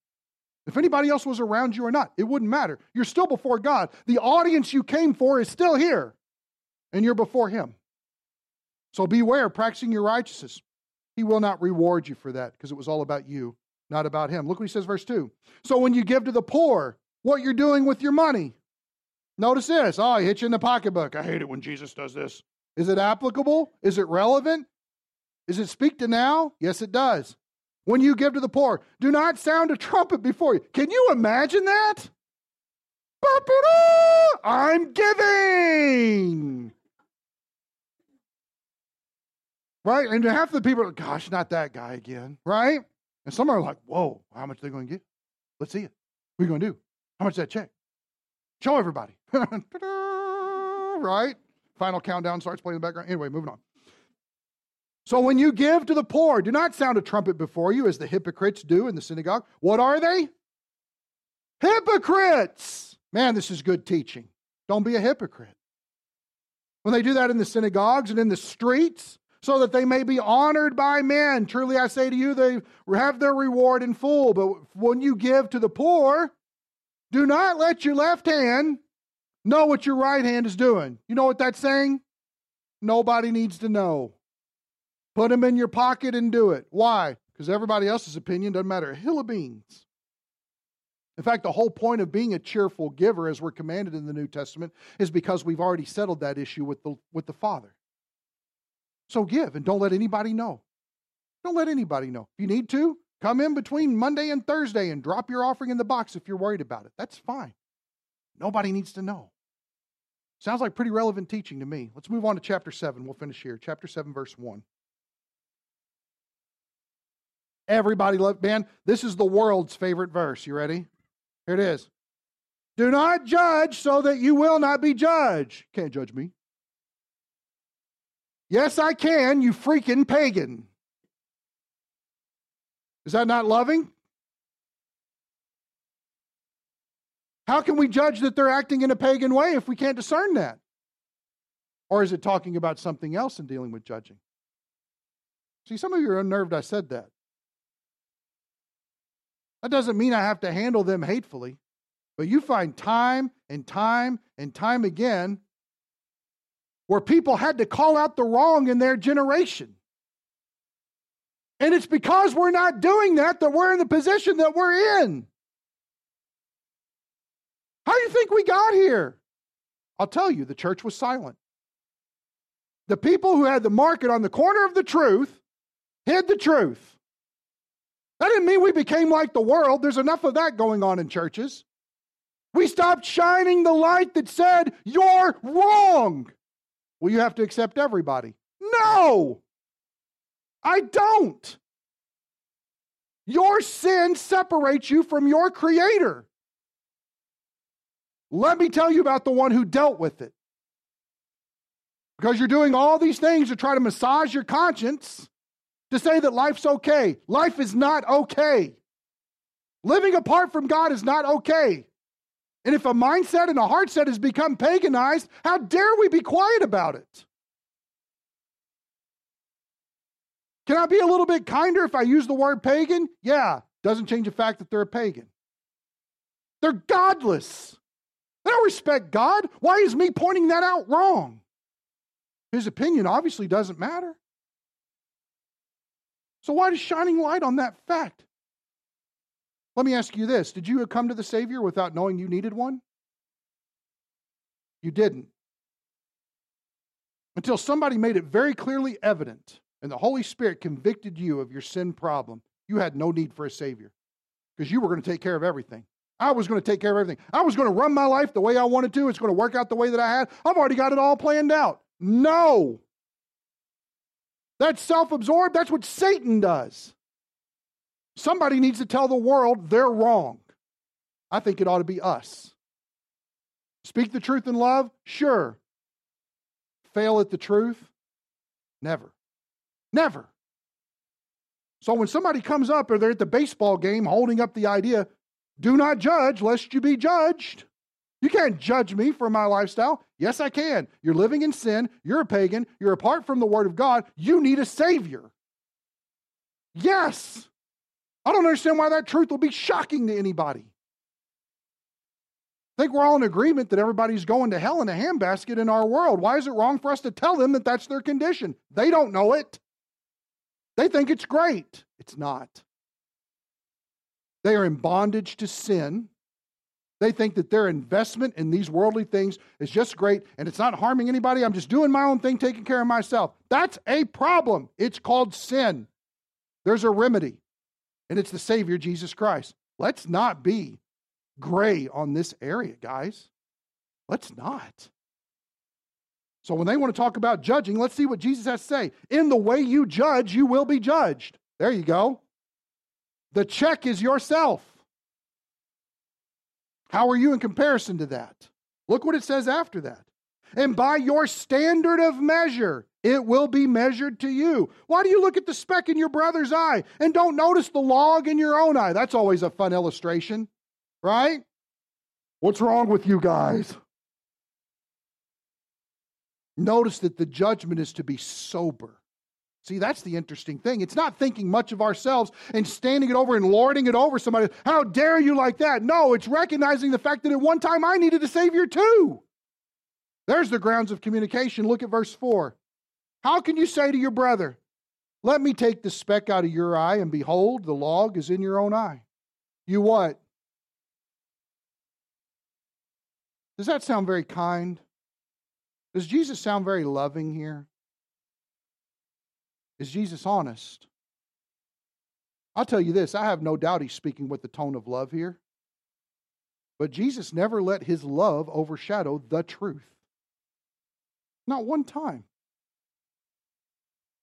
If anybody else was around you or not, it wouldn't matter. You're still before God. The audience you came for is still here, and you're before Him. So beware, practicing your righteousness. He will not reward you for that because it was all about you, not about Him. Look what He says, verse 2. So when you give to the poor, what you're doing with your money. Notice this. Oh, I hit you in the pocketbook. I hate it when Jesus does this. Is it applicable? Is it relevant? Is it speak to now? Yes, it does. When you give to the poor, do not sound a trumpet before you. Can you imagine that? I'm giving. Right? And half of the people are, gosh, not that guy again. Right? And some are like, whoa, how much are they going to get? Let's see it. What are you going to do? How much that check? Show everybody. right? Final countdown starts playing in the background. Anyway, moving on. So when you give to the poor, do not sound a trumpet before you as the hypocrites do in the synagogue. What are they? Hypocrites. Man, this is good teaching. Don't be a hypocrite. When they do that in the synagogues and in the streets, so that they may be honored by men. Truly I say to you, they have their reward in full. But when you give to the poor, do not let your left hand know what your right hand is doing. You know what that's saying? Nobody needs to know. Put them in your pocket and do it. Why? Because everybody else's opinion doesn't matter a hill of beans. In fact, the whole point of being a cheerful giver, as we're commanded in the New Testament, is because we've already settled that issue with the, with the Father. So give and don't let anybody know. Don't let anybody know. If you need to, come in between Monday and Thursday and drop your offering in the box if you're worried about it. That's fine. Nobody needs to know. Sounds like pretty relevant teaching to me. Let's move on to chapter 7. We'll finish here. Chapter 7, verse 1. Everybody love man, this is the world's favorite verse. You ready? Here it is. Do not judge so that you will not be judged. Can't judge me. Yes, I can, you freaking pagan. Is that not loving? How can we judge that they're acting in a pagan way if we can't discern that? Or is it talking about something else in dealing with judging? See, some of you are unnerved I said that. That doesn't mean I have to handle them hatefully, but you find time and time and time again where people had to call out the wrong in their generation. And it's because we're not doing that that we're in the position that we're in. How do you think we got here? I'll tell you, the church was silent. The people who had the market on the corner of the truth hid the truth. That didn't mean we became like the world. There's enough of that going on in churches. We stopped shining the light that said, You're wrong. Well, you have to accept everybody. No, I don't. Your sin separates you from your Creator. Let me tell you about the one who dealt with it. Because you're doing all these things to try to massage your conscience to say that life's okay. Life is not okay. Living apart from God is not okay. And if a mindset and a heart set has become paganized, how dare we be quiet about it? Can I be a little bit kinder if I use the word pagan? Yeah, doesn't change the fact that they're a pagan. They're godless. They don't respect God. Why is me pointing that out wrong? His opinion obviously doesn't matter. So, why does shining light on that fact? Let me ask you this Did you come to the Savior without knowing you needed one? You didn't. Until somebody made it very clearly evident and the Holy Spirit convicted you of your sin problem, you had no need for a Savior because you were going to take care of everything. I was going to take care of everything. I was going to run my life the way I wanted to. It's going to work out the way that I had. I've already got it all planned out. No. That's self absorbed. That's what Satan does. Somebody needs to tell the world they're wrong. I think it ought to be us. Speak the truth in love? Sure. Fail at the truth? Never. Never. So when somebody comes up or they're at the baseball game holding up the idea, do not judge lest you be judged. You can't judge me for my lifestyle. Yes, I can. You're living in sin. You're a pagan. You're apart from the Word of God. You need a Savior. Yes. I don't understand why that truth will be shocking to anybody. I think we're all in agreement that everybody's going to hell in a handbasket in our world. Why is it wrong for us to tell them that that's their condition? They don't know it. They think it's great. It's not. They are in bondage to sin. They think that their investment in these worldly things is just great and it's not harming anybody. I'm just doing my own thing, taking care of myself. That's a problem. It's called sin. There's a remedy and it's the Savior, Jesus Christ. Let's not be gray on this area, guys. Let's not. So when they want to talk about judging, let's see what Jesus has to say. In the way you judge, you will be judged. There you go. The check is yourself. How are you in comparison to that? Look what it says after that. And by your standard of measure, it will be measured to you. Why do you look at the speck in your brother's eye and don't notice the log in your own eye? That's always a fun illustration, right? What's wrong with you guys? Notice that the judgment is to be sober. See, that's the interesting thing. It's not thinking much of ourselves and standing it over and lording it over somebody. How dare you like that? No, it's recognizing the fact that at one time I needed a Savior too. There's the grounds of communication. Look at verse 4. How can you say to your brother, Let me take the speck out of your eye, and behold, the log is in your own eye? You what? Does that sound very kind? Does Jesus sound very loving here? Is Jesus honest? I'll tell you this I have no doubt he's speaking with the tone of love here. But Jesus never let his love overshadow the truth. Not one time.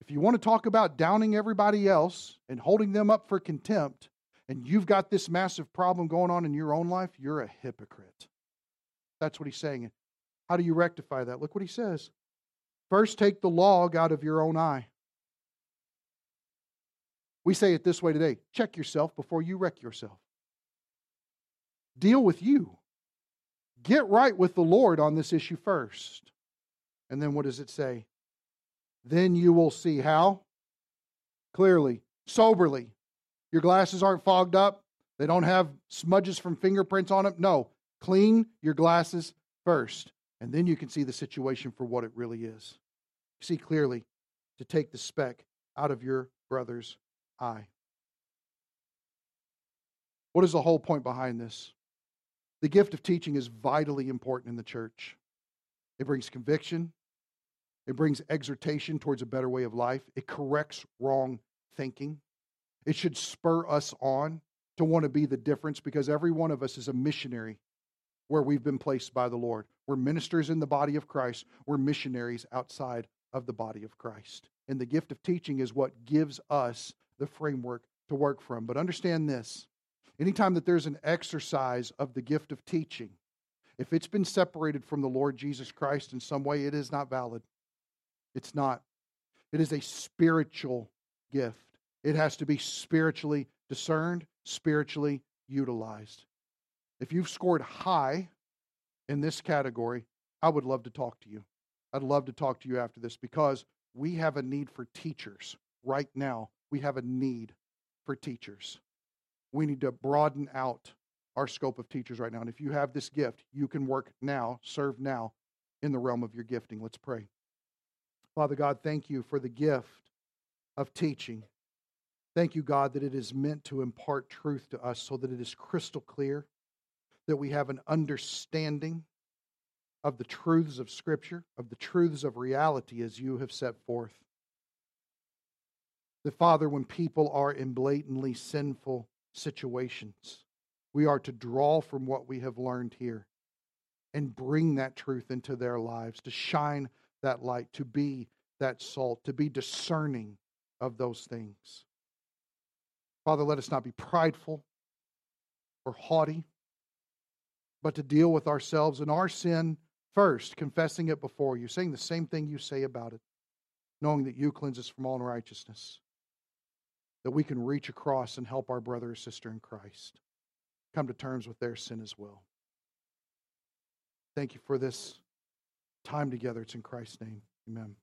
If you want to talk about downing everybody else and holding them up for contempt, and you've got this massive problem going on in your own life, you're a hypocrite. That's what he's saying. How do you rectify that? Look what he says. First, take the log out of your own eye. We say it this way today check yourself before you wreck yourself. Deal with you. Get right with the Lord on this issue first. And then what does it say? Then you will see how? Clearly, soberly. Your glasses aren't fogged up, they don't have smudges from fingerprints on them. No, clean your glasses first, and then you can see the situation for what it really is. See clearly to take the speck out of your brother's eye. What is the whole point behind this? The gift of teaching is vitally important in the church. It brings conviction, it brings exhortation towards a better way of life, it corrects wrong thinking. It should spur us on to want to be the difference because every one of us is a missionary where we've been placed by the Lord. We're ministers in the body of Christ, we're missionaries outside of the body of Christ. And the gift of teaching is what gives us the framework to work from. But understand this anytime that there's an exercise of the gift of teaching, if it's been separated from the Lord Jesus Christ in some way, it is not valid. It's not. It is a spiritual gift. It has to be spiritually discerned, spiritually utilized. If you've scored high in this category, I would love to talk to you. I'd love to talk to you after this because we have a need for teachers right now. We have a need for teachers. We need to broaden out our scope of teachers right now. And if you have this gift, you can work now, serve now in the realm of your gifting. Let's pray. Father God, thank you for the gift of teaching. Thank you, God, that it is meant to impart truth to us so that it is crystal clear, that we have an understanding of the truths of Scripture, of the truths of reality as you have set forth. That, Father, when people are in blatantly sinful situations, we are to draw from what we have learned here and bring that truth into their lives, to shine that light, to be that salt, to be discerning of those things. Father, let us not be prideful or haughty, but to deal with ourselves and our sin first, confessing it before you, saying the same thing you say about it, knowing that you cleanse us from all unrighteousness, that we can reach across and help our brother or sister in Christ come to terms with their sin as well. Thank you for this time together. It's in Christ's name. Amen.